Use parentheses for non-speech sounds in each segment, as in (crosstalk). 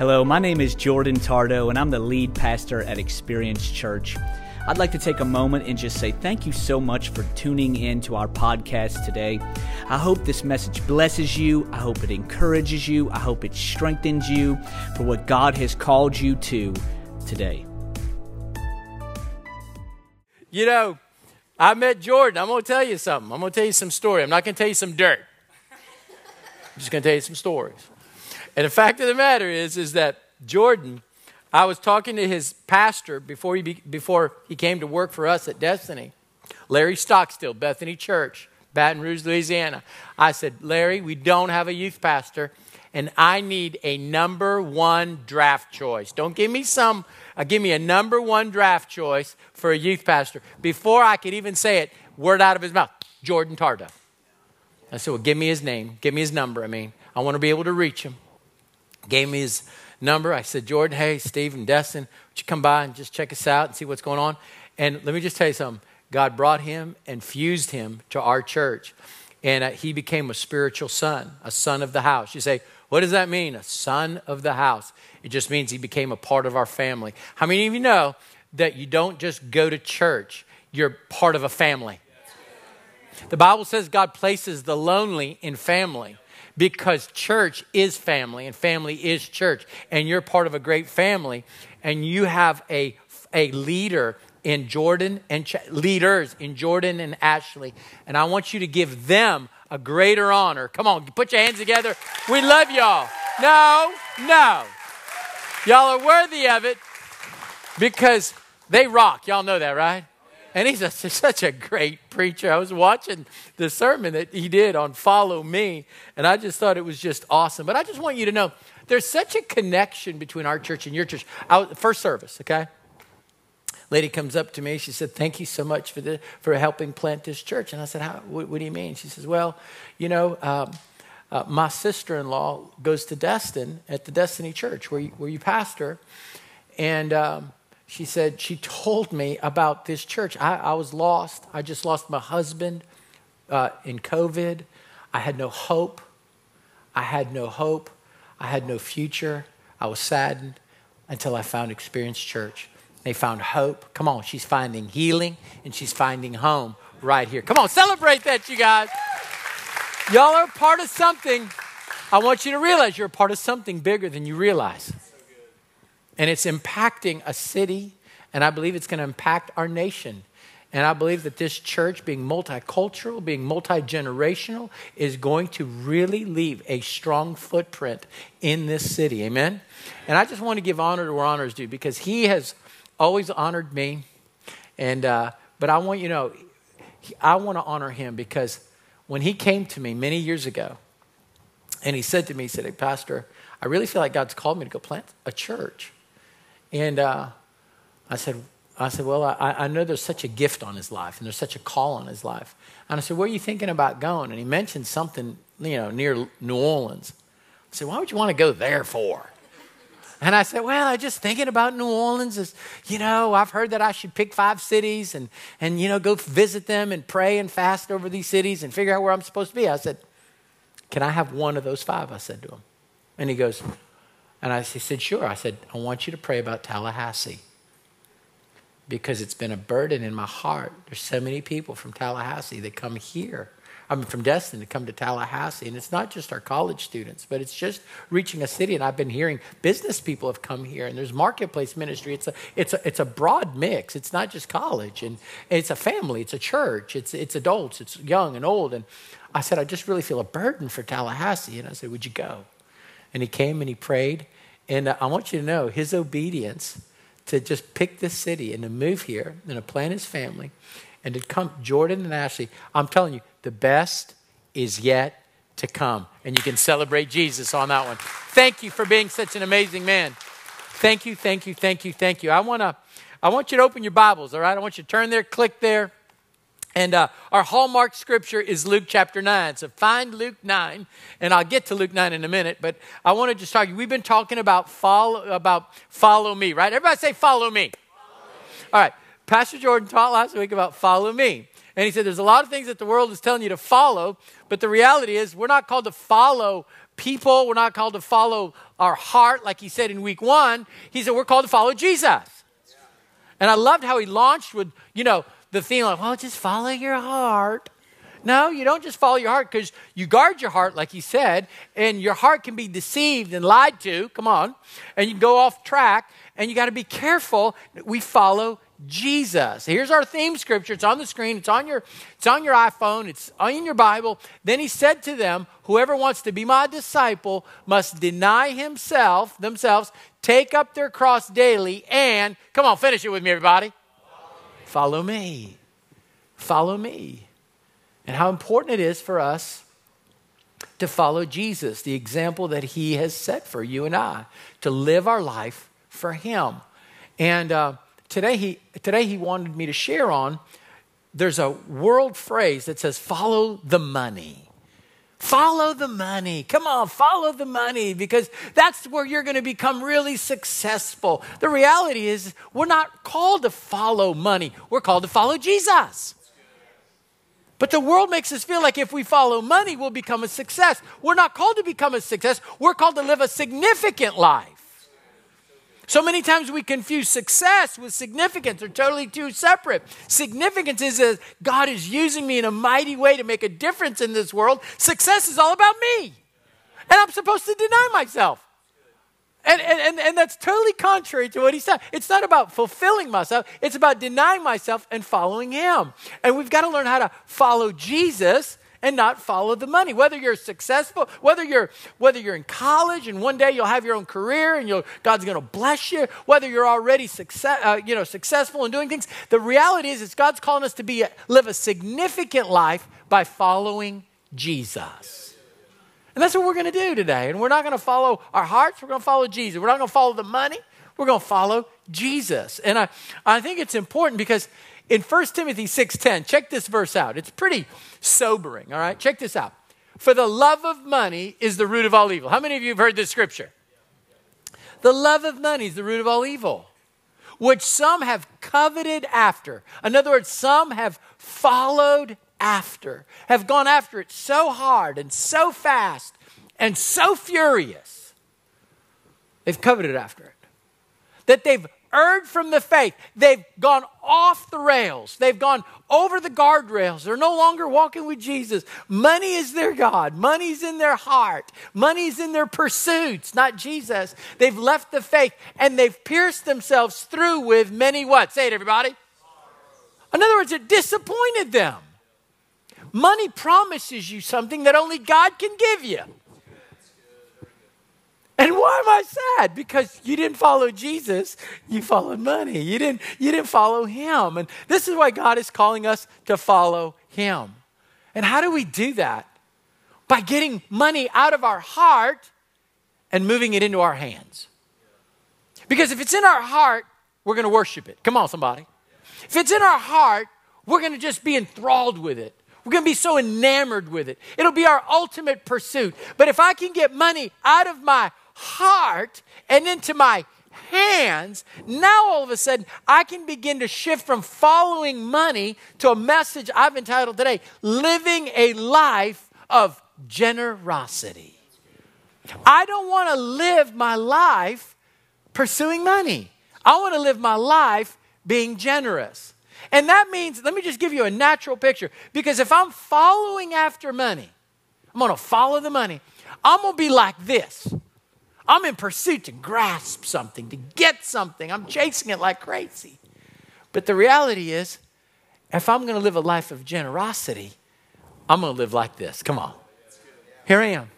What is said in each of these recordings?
Hello, my name is Jordan Tardo, and I'm the lead pastor at Experience Church. I'd like to take a moment and just say thank you so much for tuning in to our podcast today. I hope this message blesses you. I hope it encourages you. I hope it strengthens you for what God has called you to today. You know, I met Jordan. I'm going to tell you something. I'm going to tell you some story. I'm not going to tell you some dirt. I'm just going to tell you some stories. And the fact of the matter is, is that Jordan, I was talking to his pastor before he, be, before he came to work for us at Destiny, Larry Stockstill, Bethany Church, Baton Rouge, Louisiana. I said, Larry, we don't have a youth pastor, and I need a number one draft choice. Don't give me some, uh, give me a number one draft choice for a youth pastor. Before I could even say it, word out of his mouth, Jordan Tardo. I said, well, give me his name, give me his number. I mean, I want to be able to reach him gave me his number. I said, Jordan, hey, Steve and Destin, would you come by and just check us out and see what's going on? And let me just tell you something. God brought him and fused him to our church. And uh, he became a spiritual son, a son of the house. You say, what does that mean? A son of the house. It just means he became a part of our family. How many of you know that you don't just go to church, you're part of a family? The Bible says God places the lonely in family because church is family and family is church. And you're part of a great family and you have a, a leader in Jordan and Ch- leaders in Jordan and Ashley. And I want you to give them a greater honor. Come on, put your hands together. We love y'all. No, no. Y'all are worthy of it because they rock. Y'all know that, right? And he's a, (laughs) such a great preacher. I was watching the sermon that he did on Follow Me, and I just thought it was just awesome. But I just want you to know there's such a connection between our church and your church. Was, first service, okay? Lady comes up to me. She said, "Thank you so much for the, for helping plant this church." And I said, what, what, do you mean?" She says, "Well, you know, um, uh, my sister-in-law goes to Destin at the Destiny Church where you, where you pastor, and." Um, she said, she told me about this church. I, I was lost. I just lost my husband uh, in COVID. I had no hope. I had no hope. I had no future. I was saddened until I found Experience Church. They found hope. Come on, she's finding healing and she's finding home right here. Come on, celebrate that, you guys. Y'all are part of something. I want you to realize you're a part of something bigger than you realize and it's impacting a city, and I believe it's going to impact our nation. And I believe that this church, being multicultural, being multi generational, is going to really leave a strong footprint in this city. Amen? And I just want to give honor to where honor is due because he has always honored me. And, uh, but I want you to know, I want to honor him because when he came to me many years ago, and he said to me, he said, Hey, Pastor, I really feel like God's called me to go plant a church. And uh, I said, I said, well, I, I know there's such a gift on his life and there's such a call on his life. And I said, where are you thinking about going? And he mentioned something, you know, near New Orleans. I said, why would you want to go there for? And I said, well, I'm just thinking about New Orleans. Is, you know, I've heard that I should pick five cities and, and, you know, go visit them and pray and fast over these cities and figure out where I'm supposed to be. I said, can I have one of those five? I said to him. And he goes, and I said, Sure. I said, I want you to pray about Tallahassee because it's been a burden in my heart. There's so many people from Tallahassee that come here. I mean, from Destin to come to Tallahassee. And it's not just our college students, but it's just reaching a city. And I've been hearing business people have come here, and there's marketplace ministry. It's a, it's a, it's a broad mix. It's not just college, and it's a family, it's a church, it's, it's adults, it's young and old. And I said, I just really feel a burden for Tallahassee. And I said, Would you go? And he came and he prayed. And uh, I want you to know his obedience to just pick this city and to move here and to plant his family and to come, Jordan and Ashley, I'm telling you, the best is yet to come. And you can celebrate Jesus on that one. Thank you for being such an amazing man. Thank you, thank you, thank you, thank you. I, wanna, I want you to open your Bibles, all right? I want you to turn there, click there. And uh, our hallmark scripture is Luke chapter 9. So find Luke 9, and I'll get to Luke 9 in a minute. But I want to just talk. We've been talking about follow, about follow me, right? Everybody say, follow me. follow me. All right. Pastor Jordan taught last week about follow me. And he said there's a lot of things that the world is telling you to follow, but the reality is we're not called to follow people. We're not called to follow our heart, like he said in week one. He said we're called to follow Jesus. And I loved how he launched with, you know, the theme like, well, oh, just follow your heart. No, you don't just follow your heart because you guard your heart, like he said, and your heart can be deceived and lied to. Come on. And you go off track, and you got to be careful. We follow Jesus. Here's our theme scripture. It's on the screen. It's on your it's on your iPhone. It's in your Bible. Then he said to them, whoever wants to be my disciple must deny himself, themselves, take up their cross daily and come on, finish it with me everybody. Follow me. Follow me. And how important it is for us to follow Jesus, the example that he has set for you and I, to live our life for him. And uh, today he, today he wanted me to share on there's a world phrase that says, follow the money. Follow the money. Come on, follow the money because that's where you're going to become really successful. The reality is, we're not called to follow money, we're called to follow Jesus. But the world makes us feel like if we follow money, we'll become a success. We're not called to become a success, we're called to live a significant life. So many times we confuse success with significance. They're totally two separate. Significance is that God is using me in a mighty way to make a difference in this world. Success is all about me. And I'm supposed to deny myself. And, and, and, that's totally contrary to what he said. It's not about fulfilling myself, it's about denying myself and following him. And we've got to learn how to follow Jesus and not follow the money. Whether you're successful, whether you're whether you're in college and one day you'll have your own career and God's going to bless you, whether you're already success, uh, you know, successful in doing things, the reality is, is God's calling us to be a, live a significant life by following Jesus. And that's what we're going to do today. And we're not going to follow our hearts, we're going to follow Jesus. We're not going to follow the money, we're going to follow Jesus. And I, I think it's important because in 1 Timothy 6:10, check this verse out. It's pretty sobering, all right? Check this out. For the love of money is the root of all evil. How many of you have heard this scripture? The love of money is the root of all evil, which some have coveted after. In other words, some have followed after, have gone after it so hard and so fast and so furious. They've coveted after it. That they've erred from the faith. They've gone off the rails. They've gone over the guardrails. They're no longer walking with Jesus. Money is their God. Money's in their heart. Money's in their pursuits, not Jesus. They've left the faith and they've pierced themselves through with many what? Say it, everybody. In other words, it disappointed them. Money promises you something that only God can give you. And why am I sad? Because you didn't follow Jesus, you followed money. You didn't, you didn't follow him. And this is why God is calling us to follow him. And how do we do that? By getting money out of our heart and moving it into our hands. Because if it's in our heart, we're going to worship it. Come on, somebody. If it's in our heart, we're going to just be enthralled with it. We're going to be so enamored with it. It'll be our ultimate pursuit. But if I can get money out of my heart and into my hands, now all of a sudden I can begin to shift from following money to a message I've entitled today Living a Life of Generosity. I don't want to live my life pursuing money. I want to live my life being generous. And that means, let me just give you a natural picture. Because if I'm following after money, I'm going to follow the money. I'm going to be like this. I'm in pursuit to grasp something, to get something. I'm chasing it like crazy. But the reality is, if I'm going to live a life of generosity, I'm going to live like this. Come on. Here I am.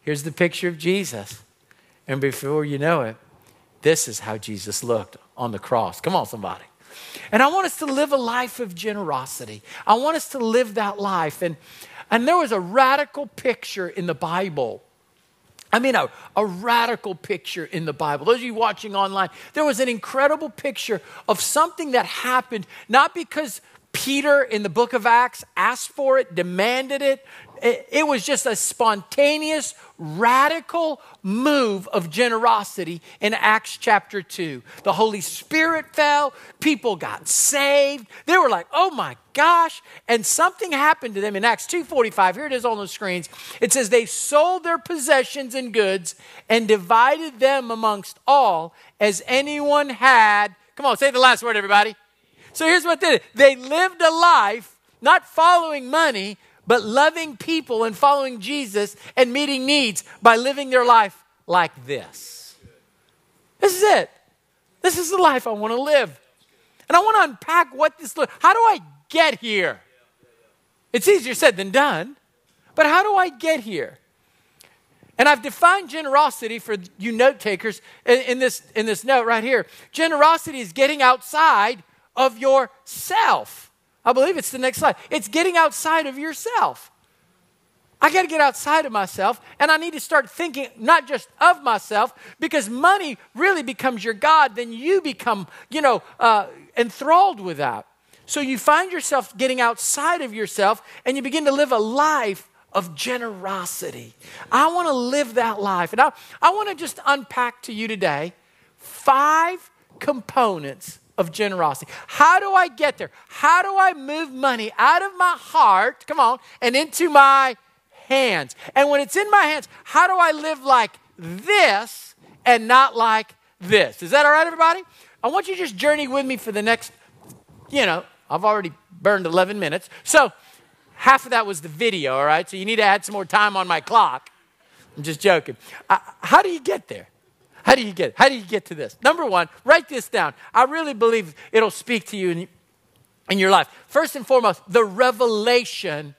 Here's the picture of Jesus. And before you know it, this is how Jesus looked on the cross. Come on, somebody. And I want us to live a life of generosity. I want us to live that life. And, and there was a radical picture in the Bible I mean, a, a radical picture in the Bible. Those of you watching online, there was an incredible picture of something that happened, not because Peter in the book of Acts asked for it, demanded it. It was just a spontaneous, radical move of generosity in Acts chapter 2. The Holy Spirit fell, people got saved. They were like, "Oh my gosh." And something happened to them in Acts 2:45. Here it is on the screens. It says they sold their possessions and goods and divided them amongst all as anyone had. Come on, say the last word everybody. So here's what they did. They lived a life not following money, but loving people and following Jesus and meeting needs by living their life like this. This is it. This is the life I want to live. And I want to unpack what this looks. How do I get here? It's easier said than done. But how do I get here? And I've defined generosity for you note takers in, in, this, in this note right here. Generosity is getting outside of yourself. I believe it's the next slide. It's getting outside of yourself. I got to get outside of myself and I need to start thinking not just of myself because money really becomes your God, then you become, you know, uh, enthralled with that. So you find yourself getting outside of yourself and you begin to live a life of generosity. I want to live that life. And I, I want to just unpack to you today five components of generosity. How do I get there? How do I move money out of my heart, come on, and into my hands? And when it's in my hands, how do I live like this and not like this? Is that all right, everybody? I want you to just journey with me for the next, you know, I've already burned 11 minutes. So half of that was the video, all right? So you need to add some more time on my clock. I'm just joking. Uh, how do you get there? How do you get? How do you get to this? Number one, write this down. I really believe it'll speak to you in, in your life. First and foremost, the revelation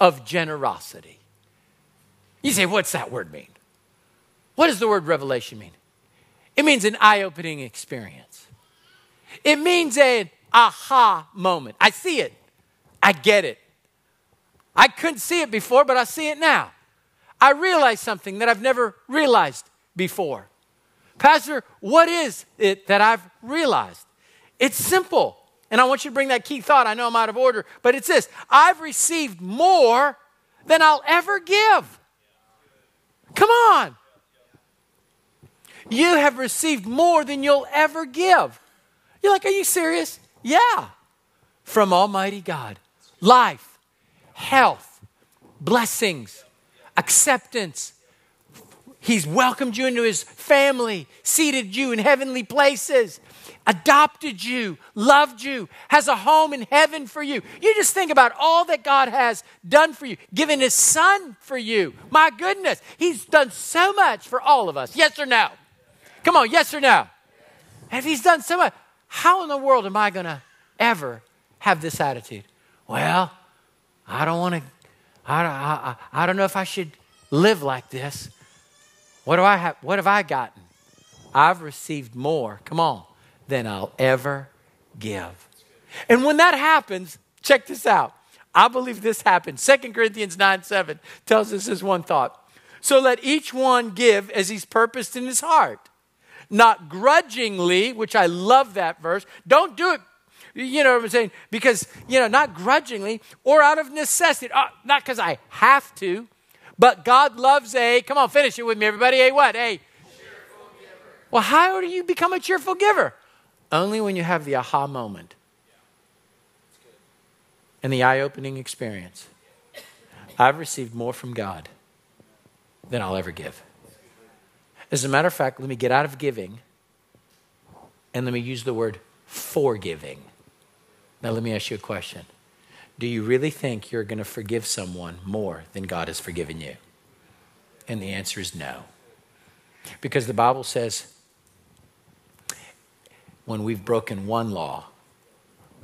of generosity. You say, what's that word mean? What does the word revelation mean? It means an eye opening experience. It means an aha moment. I see it. I get it. I couldn't see it before, but I see it now. I realize something that I've never realized before. Pastor, what is it that I've realized? It's simple. And I want you to bring that key thought. I know I'm out of order, but it's this I've received more than I'll ever give. Come on. You have received more than you'll ever give. You're like, are you serious? Yeah. From Almighty God. Life, health, blessings, acceptance, He's welcomed you into his family, seated you in heavenly places, adopted you, loved you, has a home in heaven for you. You just think about all that God has done for you, given his son for you. My goodness, he's done so much for all of us. Yes or no? Come on, yes or no? And if he's done so much, how in the world am I going to ever have this attitude? Well, I don't want to, I, I, I don't know if I should live like this. What do I have? What have I gotten? I've received more, come on, than I'll ever give. And when that happens, check this out. I believe this happens. Second Corinthians 9 7 tells us this one thought. So let each one give as he's purposed in his heart, not grudgingly, which I love that verse. Don't do it, you know what I'm saying? Because, you know, not grudgingly or out of necessity, uh, not because I have to, but God loves a, come on, finish it with me, everybody. A what? A well, how do you become a cheerful giver? Only when you have the aha moment and the eye opening experience. I've received more from God than I'll ever give. As a matter of fact, let me get out of giving and let me use the word forgiving. Now, let me ask you a question do you really think you're going to forgive someone more than God has forgiven you? And the answer is no. Because the Bible says when we've broken one law,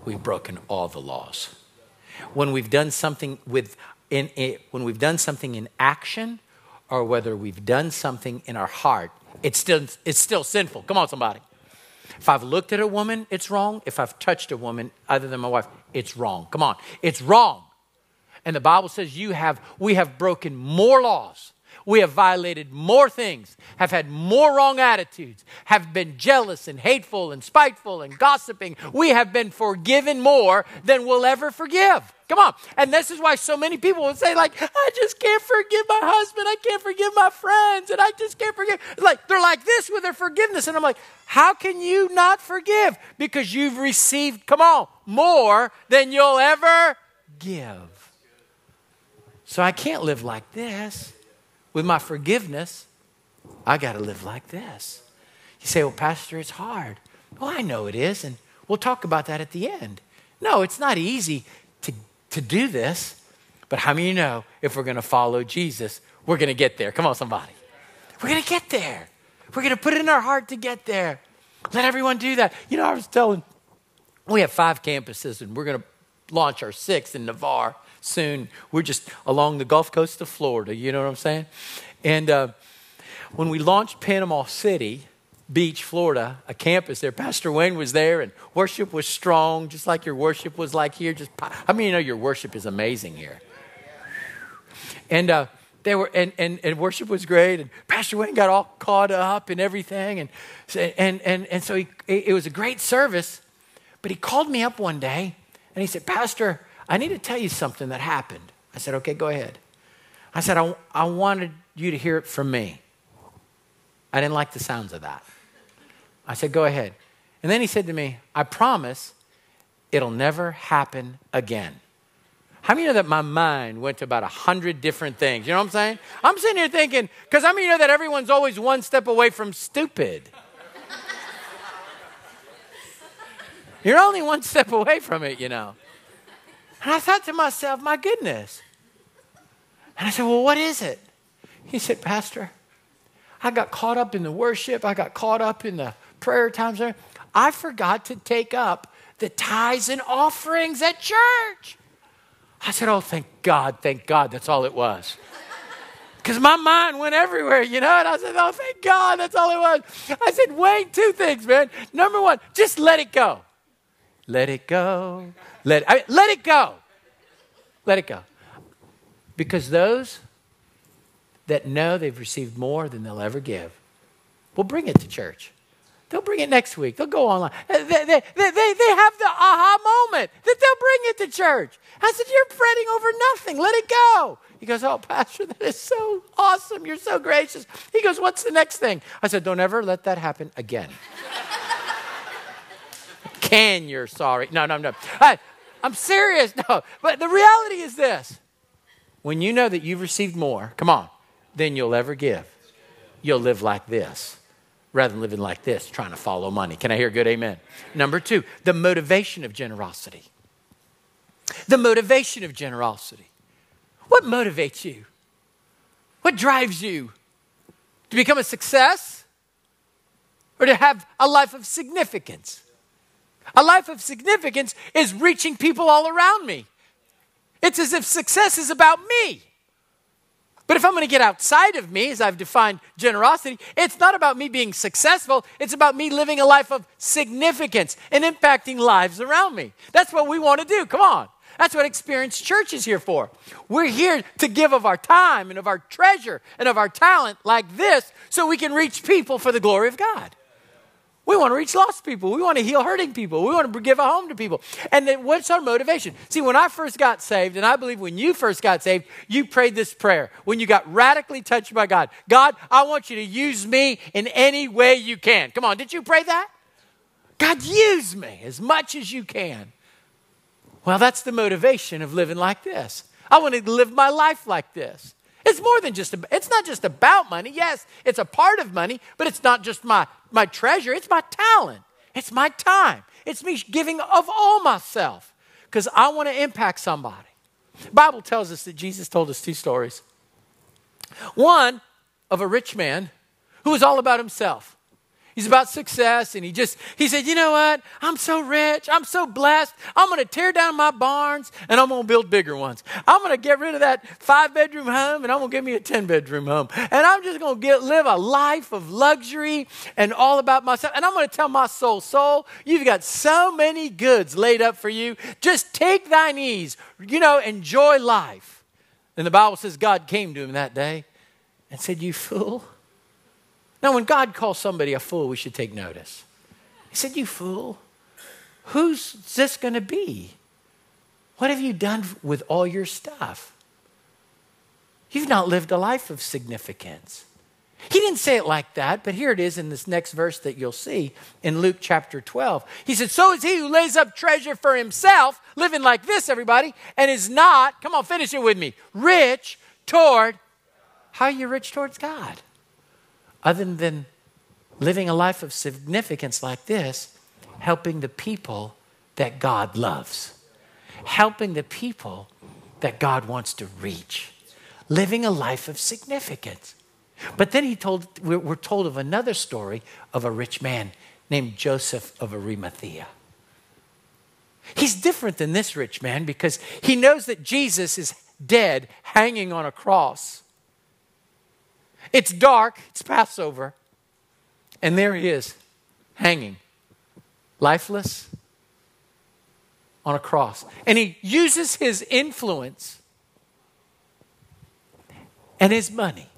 we've broken all the laws. When we've done something with in, in, when we've done something in action or whether we've done something in our heart, it's still it's still sinful. Come on somebody. If I've looked at a woman, it's wrong. If I've touched a woman other than my wife, it's wrong. Come on. It's wrong. And the Bible says you have we have broken more laws. we have violated more things, have had more wrong attitudes, have been jealous and hateful and spiteful and gossiping. We have been forgiven more than we'll ever forgive. Come on. And this is why so many people will say, like, I just can't forgive my husband. I can't forgive my friends. And I just can't forgive. Like, they're like this with their forgiveness. And I'm like, how can you not forgive? Because you've received, come on, more than you'll ever give. So I can't live like this with my forgiveness. I got to live like this. You say, well, Pastor, it's hard. Well, I know it is. And we'll talk about that at the end. No, it's not easy to do this. But how many you know if we're going to follow Jesus, we're going to get there? Come on, somebody. We're going to get there. We're going to put it in our heart to get there. Let everyone do that. You know, I was telling, we have five campuses, and we're going to launch our sixth in Navarre soon. We're just along the Gulf Coast of Florida. You know what I'm saying? And uh, when we launched Panama City, Beach, Florida, a campus there. Pastor Wayne was there, and worship was strong, just like your worship was like here. Just, I mean, you know, your worship is amazing here. And uh, they were, and, and, and worship was great, and Pastor Wayne got all caught up and everything, and and and and so he, it was a great service. But he called me up one day, and he said, Pastor, I need to tell you something that happened. I said, Okay, go ahead. I said, I, I wanted you to hear it from me. I didn't like the sounds of that. I said, Go ahead. And then he said to me, I promise it'll never happen again. How many know that my mind went to about a hundred different things? You know what I'm saying? I'm sitting here thinking, because how many know that everyone's always one step away from stupid? You're only one step away from it, you know. And I thought to myself, my goodness. And I said, Well, what is it? He said, Pastor, I got caught up in the worship. I got caught up in the prayer times. I forgot to take up the tithes and offerings at church. I said, Oh, thank God, thank God, that's all it was. Because my mind went everywhere, you know? And I said, Oh, thank God, that's all it was. I said, Wait, two things, man. Number one, just let it go. Let it go. Let, I mean, let it go. Let it go. Because those that know they've received more than they'll ever give will bring it to church. They'll bring it next week. They'll go online. They, they, they, they, have the aha moment that they'll bring it to church. I said, You're fretting over nothing. Let it go. He goes, Oh, Pastor, that is so awesome. You're so gracious. He goes, What's the next thing? I said, Don't ever let that happen again. (laughs) Can you're sorry? No, no, no. I, I'm serious. No. But the reality is this when you know that you've received more, come on, than you'll ever give, you'll live like this rather than living like this, trying to follow money. Can I hear good amen? Number two, the motivation of generosity. The motivation of generosity. What motivates you? What drives you? To become a success or to have a life of significance? A life of significance is reaching people all around me. It's as if success is about me. But if I'm going to get outside of me, as I've defined generosity, it's not about me being successful. It's about me living a life of significance and impacting lives around me. That's what we want to do. Come on. That's what Experience Church is here for. We're here to give of our time and of our treasure and of our talent like this so we can reach people for the glory of God. We want to reach lost people. We want to heal hurting people. We want to give a home to people. And then what's our motivation? See, when I first got saved, and I believe when you first got saved, you prayed this prayer when you got radically touched by God God, I want you to use me in any way you can. Come on, did you pray that? God, use me as much as you can. Well, that's the motivation of living like this. I want to live my life like this. It's more than just, it's not just about money. Yes, it's a part of money, but it's not just my, my treasure. It's my talent. It's my time. It's me giving of all myself because I want to impact somebody. Bible tells us that Jesus told us two stories. One of a rich man who was all about himself. He's about success, and he just, he said, You know what? I'm so rich. I'm so blessed. I'm going to tear down my barns and I'm going to build bigger ones. I'm going to get rid of that five bedroom home and I'm going to give me a 10 bedroom home. And I'm just going to get, live a life of luxury and all about myself. And I'm going to tell my soul, Soul, you've got so many goods laid up for you. Just take thine ease, you know, enjoy life. And the Bible says God came to him that day and said, You fool. Now, when God calls somebody a fool, we should take notice. He said, You fool. Who's this going to be? What have you done with all your stuff? You've not lived a life of significance. He didn't say it like that, but here it is in this next verse that you'll see in Luke chapter 12. He said, So is he who lays up treasure for himself, living like this, everybody, and is not, come on, finish it with me, rich toward, how are you rich towards God? Other than living a life of significance like this, helping the people that God loves, helping the people that God wants to reach, living a life of significance. But then he told, we're told of another story of a rich man named Joseph of Arimathea. He's different than this rich man because he knows that Jesus is dead, hanging on a cross. It's dark, it's Passover, and there he is, hanging, lifeless, on a cross. And he uses his influence and his money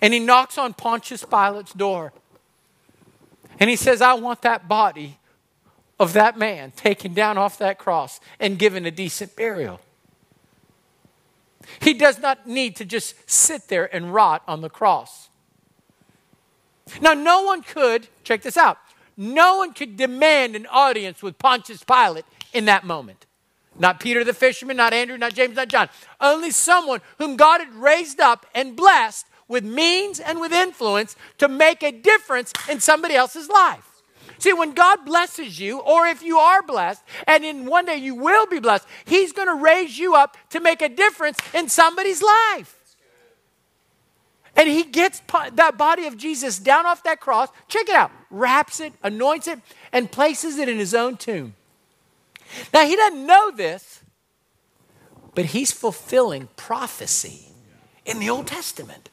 and he knocks on Pontius Pilate's door. And he says, I want that body of that man taken down off that cross and given a decent burial. He does not need to just sit there and rot on the cross. Now, no one could, check this out, no one could demand an audience with Pontius Pilate in that moment. Not Peter the fisherman, not Andrew, not James, not John. Only someone whom God had raised up and blessed with means and with influence to make a difference in somebody else's life. See, when God blesses you, or if you are blessed, and in one day you will be blessed, He's going to raise you up to make a difference in somebody's life. And He gets that body of Jesus down off that cross, check it out, wraps it, anoints it, and places it in His own tomb. Now, He doesn't know this, but He's fulfilling prophecy in the Old Testament.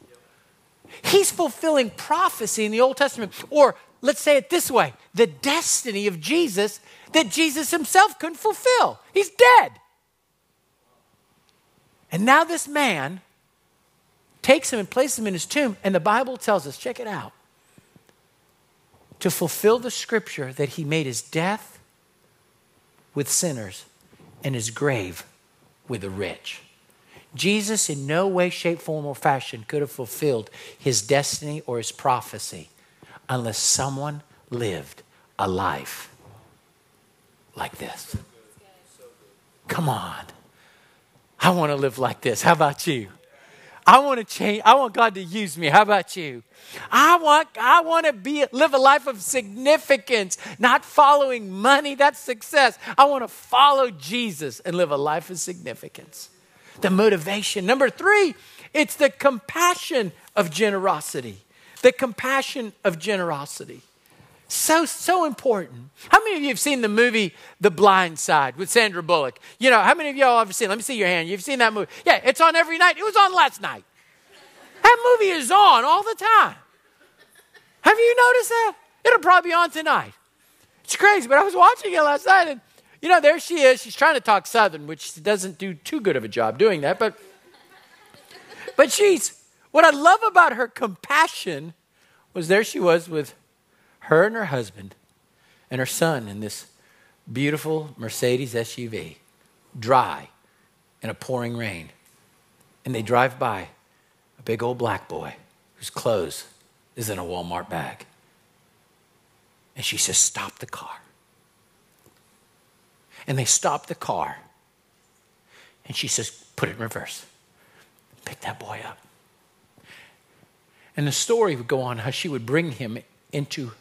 He's fulfilling prophecy in the Old Testament. Or let's say it this way the destiny of Jesus that Jesus himself couldn't fulfill. He's dead. And now this man takes him and places him in his tomb. And the Bible tells us check it out to fulfill the scripture that he made his death with sinners and his grave with the rich. Jesus, in no way, shape, form, or fashion, could have fulfilled his destiny or his prophecy unless someone lived a life like this. Come on. I want to live like this. How about you? I want to change. I want God to use me. How about you? I want, I want to be, live a life of significance, not following money. That's success. I want to follow Jesus and live a life of significance the motivation. Number three, it's the compassion of generosity. The compassion of generosity. So, so important. How many of you have seen the movie The Blind Side with Sandra Bullock? You know, how many of y'all have seen? Let me see your hand. You've seen that movie? Yeah, it's on every night. It was on last night. That movie is on all the time. Have you noticed that? It'll probably be on tonight. It's crazy, but I was watching it last night and you know, there she is. She's trying to talk Southern, which doesn't do too good of a job doing that. But, but she's, what I love about her compassion was there she was with her and her husband and her son in this beautiful Mercedes SUV, dry in a pouring rain. And they drive by a big old black boy whose clothes is in a Walmart bag. And she says, Stop the car. And they stop the car. And she says, Put it in reverse. Pick that boy up. And the story would go on how she would bring him into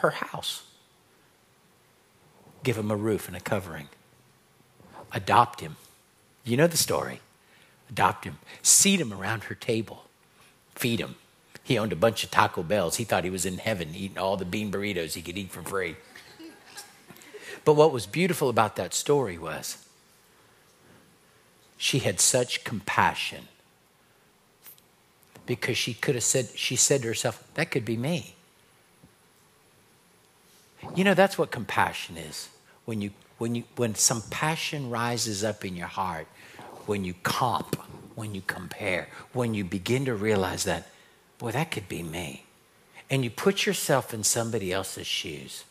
her house, give him a roof and a covering, adopt him. You know the story. Adopt him, seat him around her table, feed him. He owned a bunch of Taco Bells. He thought he was in heaven eating all the bean burritos he could eat for free. But what was beautiful about that story was she had such compassion because she could have said, she said to herself, that could be me. You know, that's what compassion is. When, you, when, you, when some passion rises up in your heart, when you comp when you compare, when you begin to realize that, boy, that could be me. And you put yourself in somebody else's shoes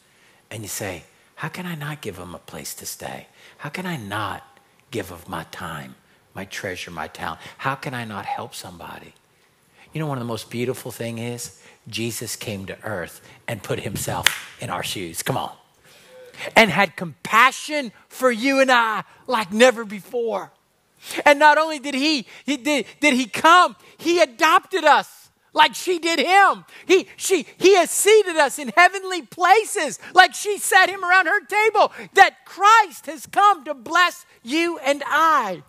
and you say, how can I not give them a place to stay? How can I not give of my time, my treasure, my talent? How can I not help somebody? You know, one of the most beautiful thing is Jesus came to earth and put himself in our shoes. Come on. And had compassion for you and I like never before. And not only did he, he did, did he come, he adopted us like she did him. He, she, he has seated us in heavenly places like she sat him around her table. That Christ has come to bless you and I.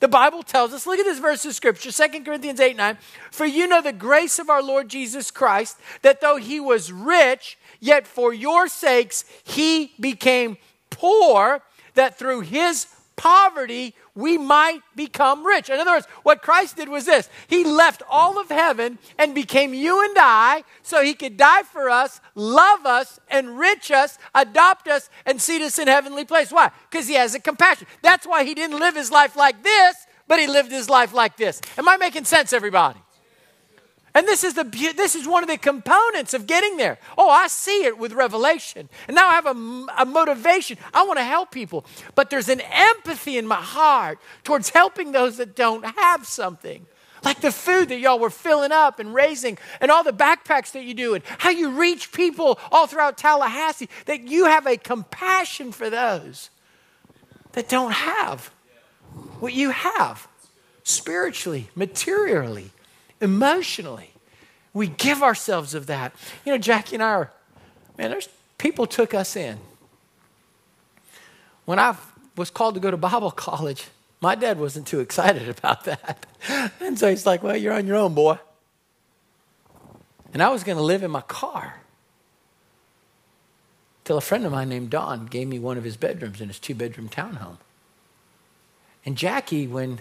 The Bible tells us, look at this verse of scripture, 2 Corinthians 8 9. For you know the grace of our Lord Jesus Christ, that though he was rich, yet for your sakes he became poor, that through his poverty we might become rich. In other words, what Christ did was this He left all of heaven and became you and I so He could die for us, love us, enrich us, adopt us, and seat us in heavenly place. Why? Because He has a compassion. That's why He didn't live His life like this, but He lived His life like this. Am I making sense, everybody? And this is, the, this is one of the components of getting there. Oh, I see it with revelation. And now I have a, a motivation. I want to help people. But there's an empathy in my heart towards helping those that don't have something. Like the food that y'all were filling up and raising, and all the backpacks that you do, and how you reach people all throughout Tallahassee, that you have a compassion for those that don't have what you have spiritually, materially emotionally. We give ourselves of that. You know, Jackie and I are, man, there's people took us in. When I was called to go to Bible college, my dad wasn't too excited (laughs) about that. And so he's like, well, you're on your own, boy. And I was going to live in my car. Till a friend of mine named Don gave me one of his bedrooms in his two bedroom townhome. And Jackie, when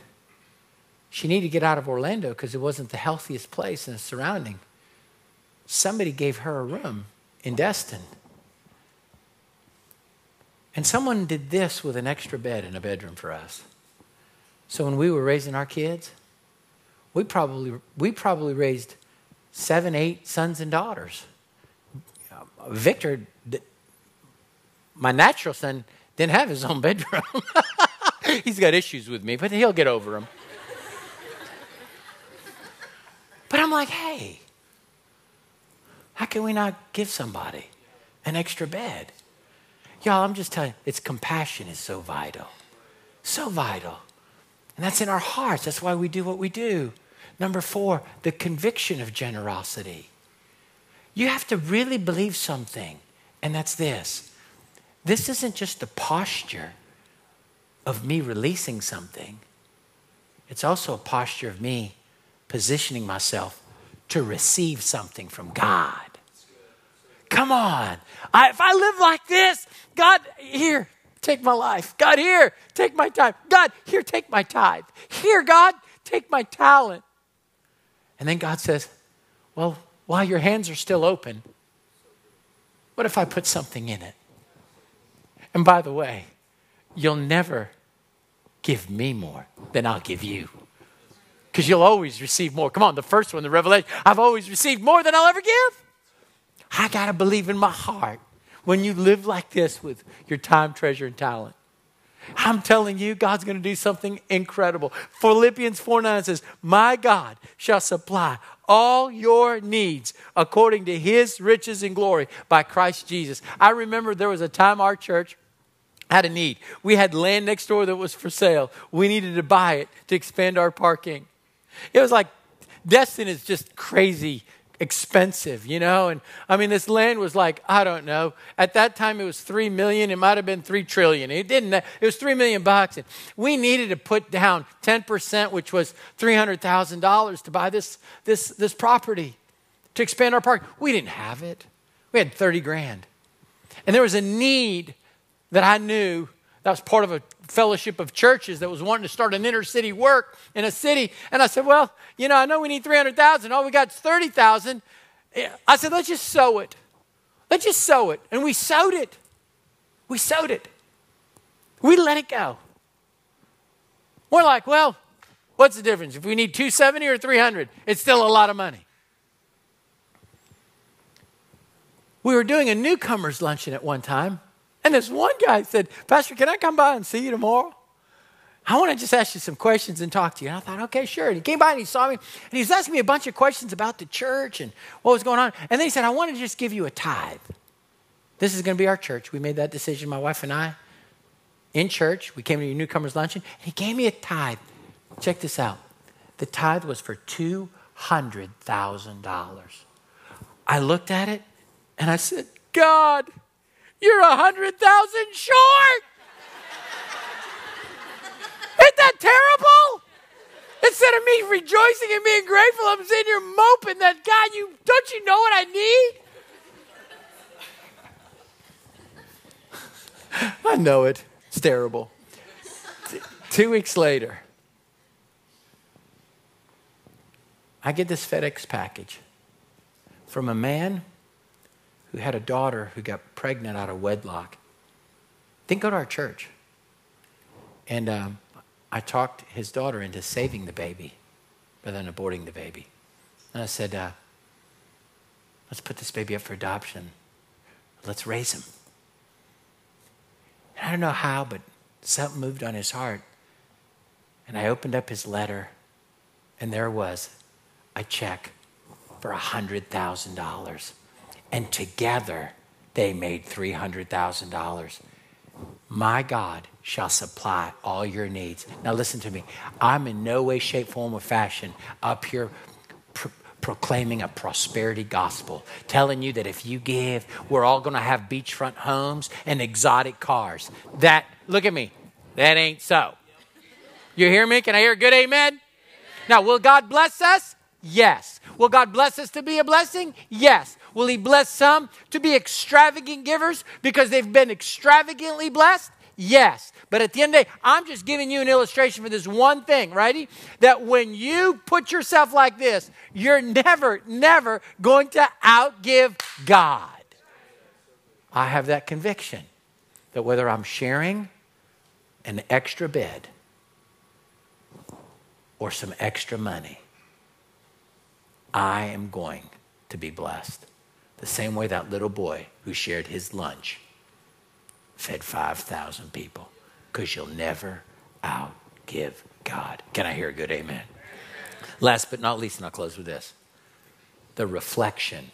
she needed to get out of Orlando because it wasn't the healthiest place in the surrounding. Somebody gave her a room in Destin. And someone did this with an extra bed in a bedroom for us. So when we were raising our kids, we probably, we probably raised seven, eight sons and daughters. Victor, my natural son, didn't have his own bedroom. (laughs) He's got issues with me, but he'll get over them. But I'm like, hey, how can we not give somebody an extra bed? Y'all, I'm just telling you, it's compassion is so vital. So vital. And that's in our hearts. That's why we do what we do. Number four, the conviction of generosity. You have to really believe something, and that's this this isn't just a posture of me releasing something, it's also a posture of me positioning myself to receive something from God. Come on. I, if I live like this, God, here, take my life. God, here, take my time. God, here, take my tithe. Here, God, take my talent. And then God says, Well, while your hands are still open, what if I put something in it? And by the way, you'll never give me more than I'll give you because you'll always receive more. Come on, the first one, the revelation. I've always received more than I'll ever give. I got to believe in my heart when you live like this with your time, treasure, and talent. I'm telling you, God's going to do something incredible. Philippians 4 9 says, My God shall supply all your needs according to his riches and glory by Christ Jesus. I remember there was a time our church had a need. We had land next door that was for sale. We needed to buy it to expand our parking. It was like Destin is just crazy expensive, you know? And I mean, this land was like, I don't know. At that time, it was three million. It might have been three trillion. It didn't, it was three million bucks. And we needed to put down 10%, which was $300,000 to buy this, this, this property to expand our park. We didn't have it. We had 30 grand. And there was a need that I knew that was part of a fellowship of churches that was wanting to start an inner city work in a city. And I said, Well, you know, I know we need 300,000. All we got is 30,000. I said, Let's just sow it. Let's just sow it. And we sowed it. We sowed it. We let it go. We're like, Well, What's the difference? If we need 270 or 300, it's still a lot of money. We were doing a newcomers luncheon at one time, and this one guy said, Pastor, can I come by and see you tomorrow? I want to just ask you some questions and talk to you. And I thought, okay, sure. And he came by and he saw me, and he's asking me a bunch of questions about the church and what was going on. And then he said, I want to just give you a tithe. This is going to be our church. We made that decision, my wife and I, in church. We came to your newcomers luncheon, and he gave me a tithe. Check this out. The tithe was for $200,000. I looked at it and I said, God, you're a hundred thousand short. Isn't that terrible? Instead of me rejoicing and being grateful, I'm sitting here moping that God, you don't you know what I need? I know it. It's terrible. Two weeks later, I get this FedEx package from a man who had a daughter who got pregnant out of wedlock. Didn't go to our church. And um, I talked his daughter into saving the baby rather than aborting the baby. And I said, uh, let's put this baby up for adoption. Let's raise him. And I don't know how, but something moved on his heart. And I opened up his letter, and there was a check for $100,000 and together they made $300,000. My God shall supply all your needs. Now, listen to me. I'm in no way, shape, form, or fashion up here pro- proclaiming a prosperity gospel, telling you that if you give, we're all going to have beachfront homes and exotic cars. That, look at me, that ain't so. You hear me? Can I hear a good amen? Now, will God bless us? Yes. Will God bless us to be a blessing? Yes. Will He bless some to be extravagant givers because they've been extravagantly blessed? Yes. But at the end of the day, I'm just giving you an illustration for this one thing, righty? That when you put yourself like this, you're never, never going to outgive God. I have that conviction that whether I'm sharing an extra bed or some extra money, I am going to be blessed. The same way that little boy who shared his lunch fed 5,000 people. Because you'll never outgive God. Can I hear a good amen? Last but not least, and I'll close with this the reflection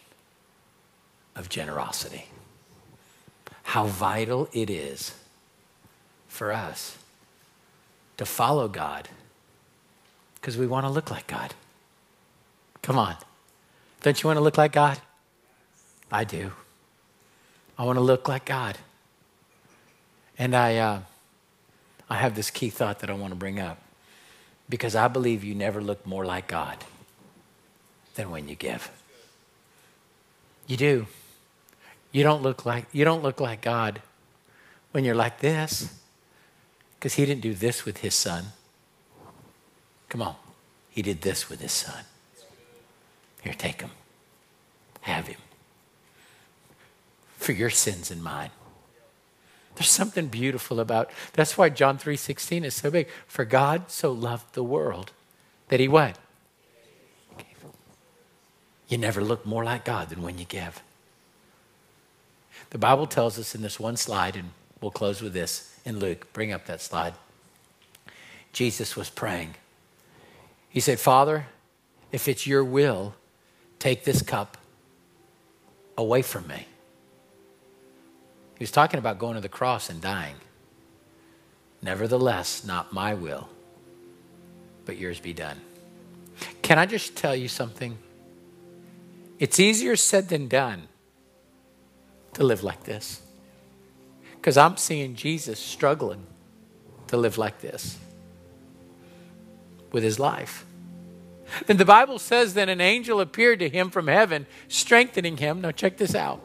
of generosity. How vital it is for us to follow God because we want to look like God. Come on. Don't you want to look like God? I do. I want to look like God. And I, uh, I have this key thought that I want to bring up because I believe you never look more like God than when you give. You do. You don't look like you don't look like God when you're like this because he didn't do this with his son. Come on. He did this with his son. Here, take him. Have him. For your sins and mine. There's something beautiful about that's why John 3:16 is so big. For God so loved the world that he what? You never look more like God than when you give. The Bible tells us in this one slide, and we'll close with this in Luke. Bring up that slide. Jesus was praying. He said, Father, if it's your will, Take this cup away from me. He was talking about going to the cross and dying. Nevertheless, not my will, but yours be done. Can I just tell you something? It's easier said than done to live like this. Because I'm seeing Jesus struggling to live like this with his life. Then the Bible says that an angel appeared to him from heaven, strengthening him. Now, check this out.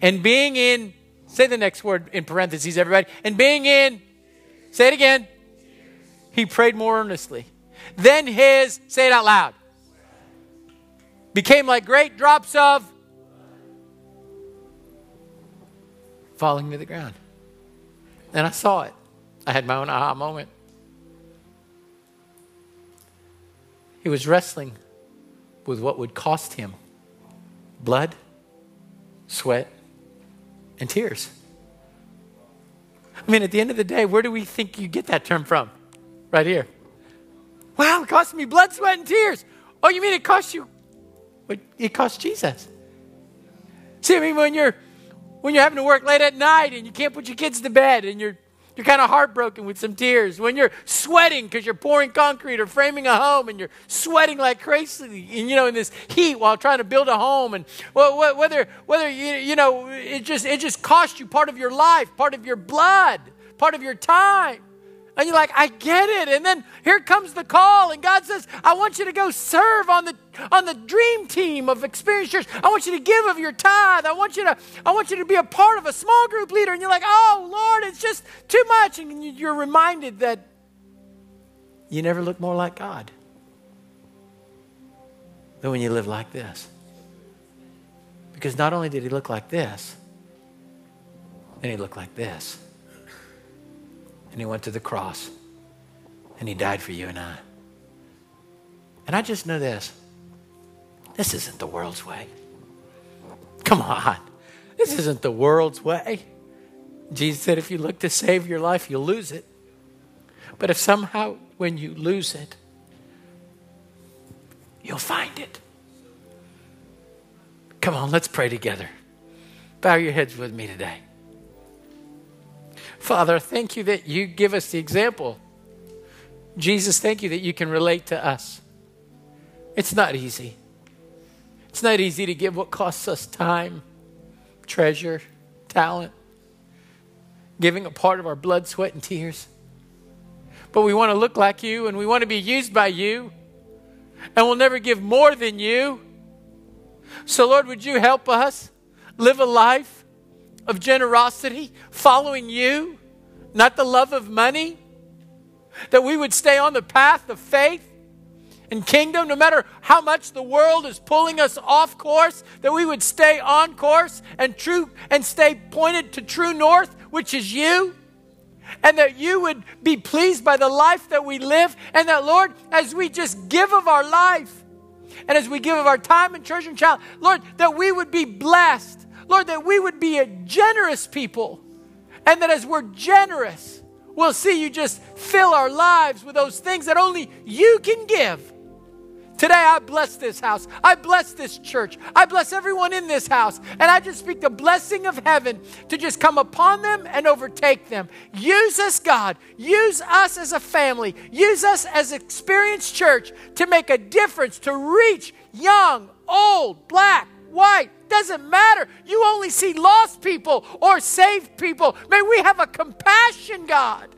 And being in, say the next word in parentheses, everybody. And being in, say it again. He prayed more earnestly. Then his, say it out loud, became like great drops of falling to the ground. And I saw it. I had my own aha moment. He was wrestling with what would cost him blood, sweat, and tears. I mean, at the end of the day, where do we think you get that term from? Right here. Wow, it cost me blood, sweat, and tears. Oh, you mean it cost you? It cost Jesus. See, I mean, when you're when you're having to work late at night and you can't put your kids to bed and you're you're kind of heartbroken with some tears. When you're sweating because you're pouring concrete or framing a home and you're sweating like crazy, and, you know, in this heat while trying to build a home, and whether whether you you know it just it just costs you part of your life, part of your blood, part of your time. And you're like, I get it. And then here comes the call, and God says, I want you to go serve on the on the dream team of Experience Church. I want you to give of your tithe. I want you to, I want you to be a part of a small group leader. And you're like, oh Lord, it's just too much. And you're reminded that you never look more like God than when you live like this. Because not only did he look like this, then he looked like this and he went to the cross and he died for you and I. And I just know this this isn't the world's way. Come on. This isn't the world's way. Jesus said, if you look to save your life, you'll lose it. But if somehow when you lose it, you'll find it. Come on, let's pray together. Bow your heads with me today. Father, thank you that you give us the example. Jesus, thank you that you can relate to us. It's not easy. It's not easy to give what costs us time, treasure, talent, giving a part of our blood, sweat, and tears. But we want to look like you and we want to be used by you, and we'll never give more than you. So, Lord, would you help us live a life of generosity, following you, not the love of money. That we would stay on the path of faith and kingdom, no matter how much the world is pulling us off course, that we would stay on course and true and stay pointed to true north, which is you. And that you would be pleased by the life that we live, and that, Lord, as we just give of our life, and as we give of our time and treasure and child, Lord, that we would be blessed Lord, that we would be a generous people. And that as we're generous, we'll see you just fill our lives with those things that only you can give. Today, I bless this house. I bless this church. I bless everyone in this house. And I just speak the blessing of heaven to just come upon them and overtake them. Use us, God. Use us as a family. Use us as Experience Church to make a difference, to reach young, old, black, white, doesn't matter. You only see lost people or saved people. May we have a compassion, God,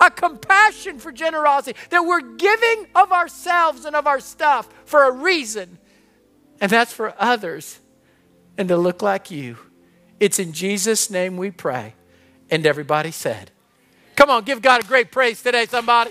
a compassion for generosity, that we're giving of ourselves and of our stuff for a reason, and that's for others and to look like you. It's in Jesus' name we pray. And everybody said, Come on, give God a great praise today, somebody.